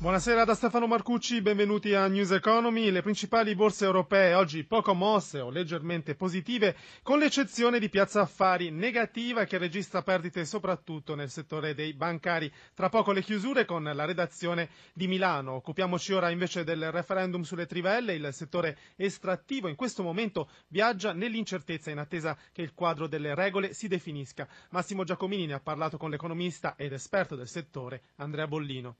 Buonasera da Stefano Marcucci, benvenuti a News Economy. Le principali borse europee oggi poco mosse o leggermente positive, con l'eccezione di Piazza Affari negativa che registra perdite soprattutto nel settore dei bancari. Tra poco le chiusure con la redazione di Milano. Occupiamoci ora invece del referendum sulle trivelle. Il settore estrattivo in questo momento viaggia nell'incertezza in attesa che il quadro delle regole si definisca. Massimo Giacomini ne ha parlato con l'economista ed esperto del settore Andrea Bollino.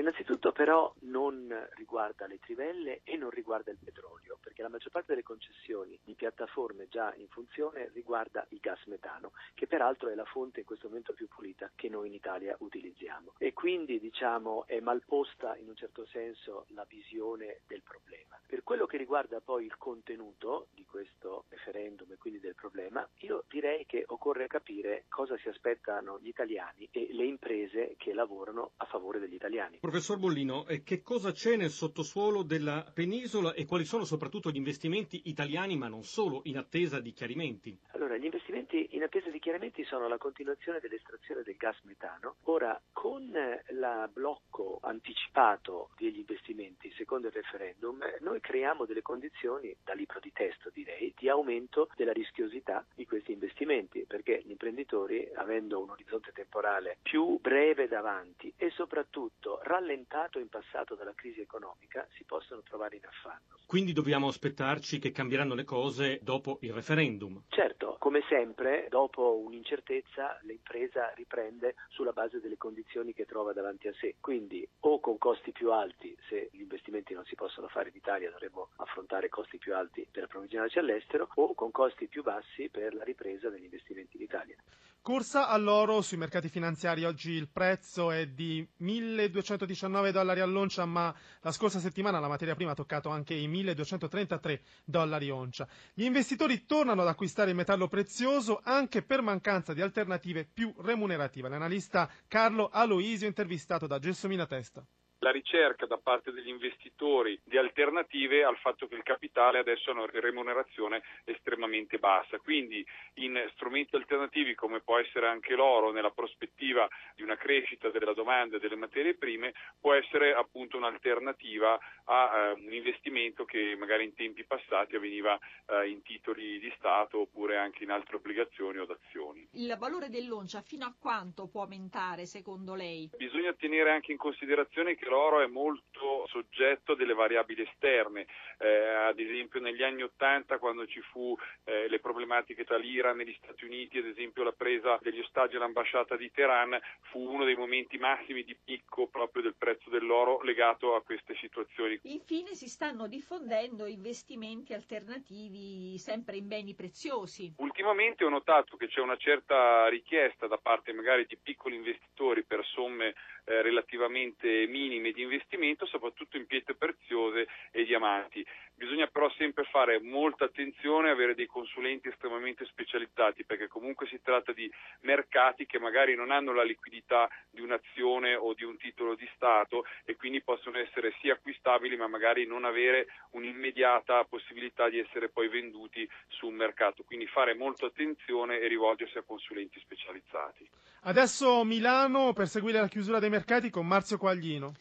Innanzitutto però non riguarda le trivelle e non riguarda il petrolio, perché la maggior parte delle concessioni di piattaforme già in funzione riguarda il gas metano, che peraltro è la fonte in questo momento più pulita che noi in Italia utilizziamo. E quindi diciamo è malposta in un certo senso la visione del problema. Per quello che riguarda poi il contenuto di questo referendum e quindi del problema, io direi che occorre capire cosa si aspettano gli italiani e le imprese che lavorano a favore degli italiani. Professor Bollino, eh, che cosa c'è nel sottosuolo della penisola e quali sono soprattutto gli investimenti italiani, ma non solo, in attesa di chiarimenti? Allora, gli investimenti in attesa di chiarimenti sono la continuazione dell'estrazione del gas metano. Ora, con il blocco anticipato degli investimenti, secondo il referendum, noi creiamo delle condizioni, da libro di testo direi, di aumento della rischiosità di questi investimenti, perché gli imprenditori, avendo un orizzonte temporale più breve davanti e soprattutto rallentato in passato dalla crisi economica, si possono trovare in affanno. Quindi dobbiamo aspettarci che cambieranno le cose dopo il referendum? Certo, come sempre, dopo un'incertezza l'impresa riprende sulla base delle condizioni che trova davanti a sé. Quindi o con costi più alti, se gli investimenti non si possono fare in Italia dovremo affrontare costi più alti per approvvigionarci all'estero, o con costi più bassi per la ripresa degli investimenti in Italia. Corsa all'oro sui mercati finanziari. Oggi il prezzo è di 1219 dollari all'oncia, ma la scorsa settimana la materia prima ha toccato anche i 1233 dollari oncia. Gli investitori tornano ad acquistare il metallo prezioso anche per mancanza di alternative più remunerative. L'analista Carlo Aloisio intervistato da Gelsomina Testa la ricerca da parte degli investitori di alternative al fatto che il capitale adesso ha una remunerazione estremamente bassa. Quindi in strumenti alternativi come può essere anche l'oro nella prospettiva di una crescita della domanda delle materie prime può essere appunto un'alternativa a uh, un investimento che magari in tempi passati avveniva uh, in titoli di Stato oppure anche in altre obbligazioni o d'azioni. Il valore dell'oncia fino a quanto può aumentare secondo lei? Bisogna tenere anche in considerazione che l'oro è molto soggetto a delle variabili esterne, eh, ad esempio negli anni Ottanta quando ci fu eh, le problematiche tra l'Iran e gli Stati Uniti, ad esempio la presa degli ostaggi all'ambasciata di Teheran fu uno dei momenti massimi di picco proprio del prezzo dell'oro legato a queste situazioni. Infine si stanno diffondendo investimenti alternativi sempre in beni preziosi. Ultimamente ho notato che c'è una certa richiesta da parte magari di piccoli investitori per somme eh, relativamente minime di investimento, soprattutto in pietre preziose e diamanti. Bisogna però sempre fare molta attenzione, avere dei consulenti estremamente specializzati, perché comunque si tratta di mercati che magari non hanno la liquidità di un'azione o di un titolo di Stato e quindi possono essere sì acquistabili, ma magari non avere un'immediata possibilità di essere poi venduti su un mercato. Quindi fare molta attenzione e rivolgersi a consulenti specializzati. Adesso Milano per seguire la chiusura dei mercati con Marzio Quaglino.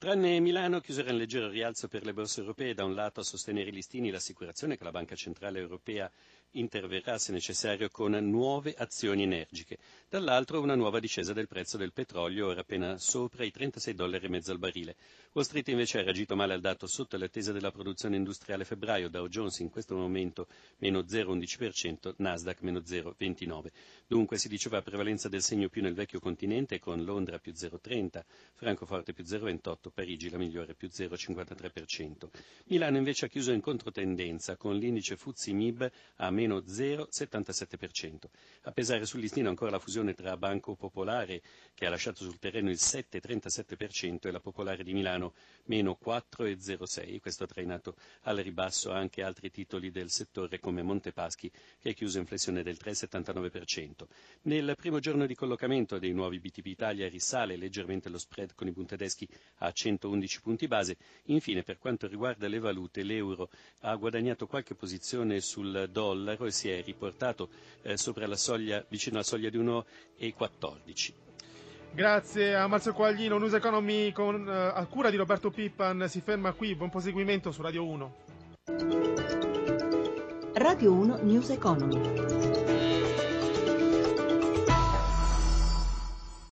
Tranne Milano, chiusura in leggero rialzo per le borse europee, da un lato a sostenere i listini l'assicurazione che la Banca Centrale Europea interverrà se necessario con nuove azioni energiche, dall'altro una nuova discesa del prezzo del petrolio, ora appena sopra i 36 dollari e mezzo al barile. Wall Street invece ha reagito male al dato sotto l'attesa della produzione industriale febbraio, Dow Jones in questo momento meno 0,11%, Nasdaq meno 0,29%. Dunque si diceva prevalenza del segno più nel vecchio continente con Londra più 0,30%, Francoforte più 0,28%, Parigi la migliore più 0,53%. Milano invece ha chiuso in controtendenza con l'indice Fuzzi Mib a meno 0,77%. A pesare sul listino ancora la fusione tra Banco Popolare, che ha lasciato sul terreno il 7,37%, e la Popolare di Milano, meno 4,06%. Questo ha trainato al ribasso anche altri titoli del settore come Montepaschi, che ha chiuso in flessione del 3,79%. Nel primo giorno di collocamento dei nuovi BTP Italia risale leggermente lo spread con i punti tedeschi a 111 punti base. Infine, per quanto riguarda le valute, l'euro ha guadagnato qualche posizione sul dollaro dollaro e si è riportato eh, la soglia, vicino alla soglia di 1,14. Grazie a Marzio Quaglino, News Economy con, uh, a cura di Roberto Pippan si ferma qui, buon proseguimento su Radio 1. Radio 1 News Economy.